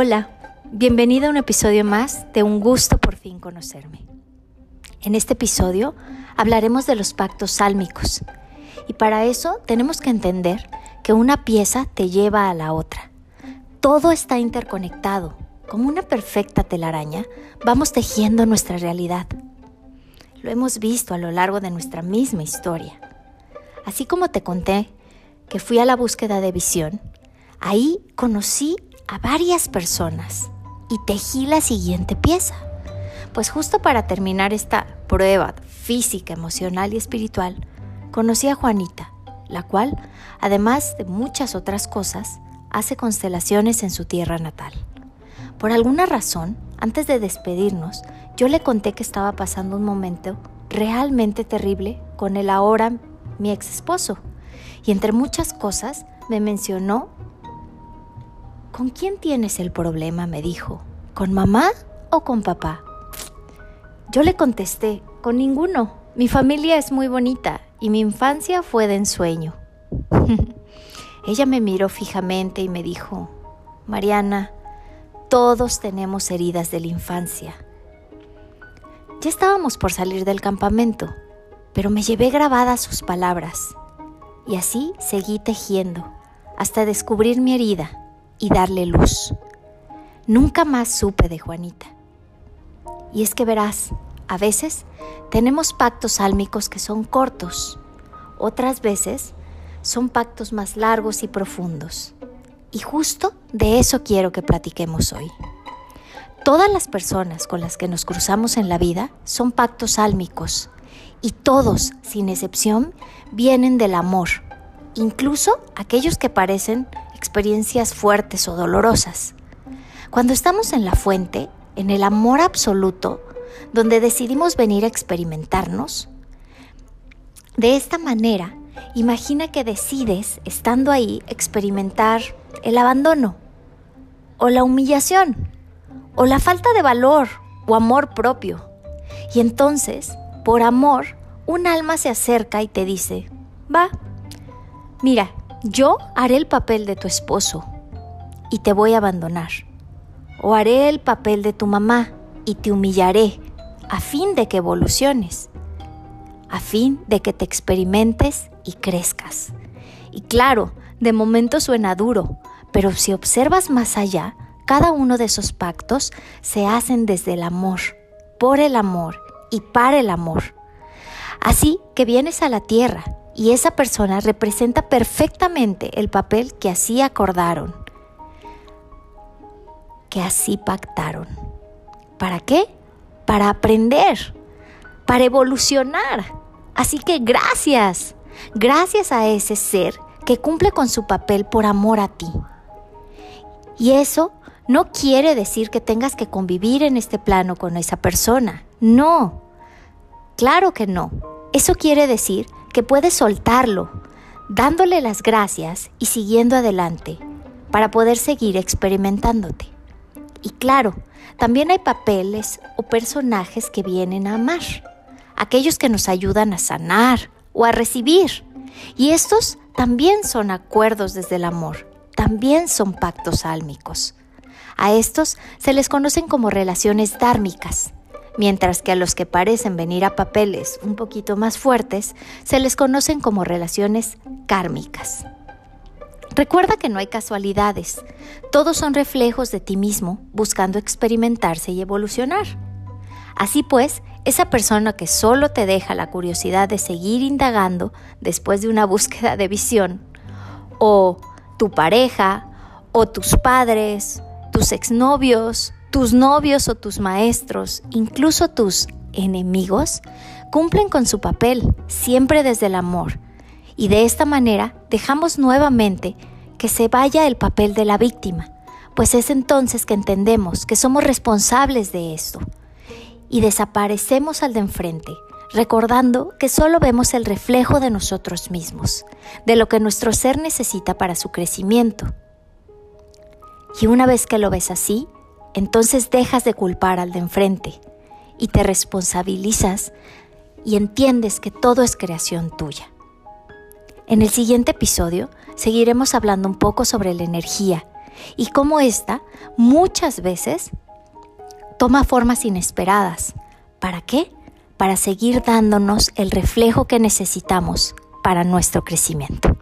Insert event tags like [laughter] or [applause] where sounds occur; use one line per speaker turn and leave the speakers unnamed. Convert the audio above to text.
Hola, bienvenida a un episodio más de Un gusto por fin conocerme. En este episodio hablaremos de los pactos sálmicos y para eso tenemos que entender que una pieza te lleva a la otra. Todo está interconectado. Como una perfecta telaraña, vamos tejiendo nuestra realidad. Lo hemos visto a lo largo de nuestra misma historia. Así como te conté que fui a la búsqueda de visión, ahí conocí a varias personas y tejí la siguiente pieza. Pues justo para terminar esta prueba física, emocional y espiritual, conocí a Juanita, la cual, además de muchas otras cosas, hace constelaciones en su tierra natal. Por alguna razón, antes de despedirnos, yo le conté que estaba pasando un momento realmente terrible con el ahora mi ex esposo. Y entre muchas cosas me mencionó ¿Con quién tienes el problema? me dijo. ¿Con mamá o con papá? Yo le contesté, con ninguno. Mi familia es muy bonita y mi infancia fue de ensueño. [laughs] Ella me miró fijamente y me dijo, Mariana, todos tenemos heridas de la infancia. Ya estábamos por salir del campamento, pero me llevé grabadas sus palabras y así seguí tejiendo hasta descubrir mi herida y darle luz. Nunca más supe de Juanita. Y es que verás, a veces tenemos pactos álmicos que son cortos, otras veces son pactos más largos y profundos. Y justo de eso quiero que platiquemos hoy. Todas las personas con las que nos cruzamos en la vida son pactos álmicos y todos, sin excepción, vienen del amor, incluso aquellos que parecen experiencias fuertes o dolorosas. Cuando estamos en la fuente, en el amor absoluto, donde decidimos venir a experimentarnos, de esta manera, imagina que decides, estando ahí, experimentar el abandono, o la humillación, o la falta de valor o amor propio. Y entonces, por amor, un alma se acerca y te dice, va, mira, yo haré el papel de tu esposo y te voy a abandonar. O haré el papel de tu mamá y te humillaré a fin de que evoluciones, a fin de que te experimentes y crezcas. Y claro, de momento suena duro, pero si observas más allá, cada uno de esos pactos se hacen desde el amor, por el amor y para el amor. Así que vienes a la tierra y esa persona representa perfectamente el papel que así acordaron, que así pactaron. ¿Para qué? Para aprender, para evolucionar. Así que gracias, gracias a ese ser que cumple con su papel por amor a ti. Y eso no quiere decir que tengas que convivir en este plano con esa persona. No, claro que no. Eso quiere decir que puedes soltarlo, dándole las gracias y siguiendo adelante para poder seguir experimentándote. Y claro, también hay papeles o personajes que vienen a amar, aquellos que nos ayudan a sanar o a recibir. Y estos también son acuerdos desde el amor, también son pactos álmicos. A estos se les conocen como relaciones dármicas mientras que a los que parecen venir a papeles un poquito más fuertes se les conocen como relaciones kármicas. Recuerda que no hay casualidades, todos son reflejos de ti mismo buscando experimentarse y evolucionar. Así pues, esa persona que solo te deja la curiosidad de seguir indagando después de una [laughs] búsqueda de visión, o tu pareja, o tus padres, tus exnovios, tus novios o tus maestros, incluso tus enemigos, cumplen con su papel siempre desde el amor. Y de esta manera dejamos nuevamente que se vaya el papel de la víctima, pues es entonces que entendemos que somos responsables de esto. Y desaparecemos al de enfrente, recordando que solo vemos el reflejo de nosotros mismos, de lo que nuestro ser necesita para su crecimiento. Y una vez que lo ves así, entonces dejas de culpar al de enfrente y te responsabilizas y entiendes que todo es creación tuya. En el siguiente episodio seguiremos hablando un poco sobre la energía y cómo esta muchas veces toma formas inesperadas. ¿Para qué? Para seguir dándonos el reflejo que necesitamos para nuestro crecimiento.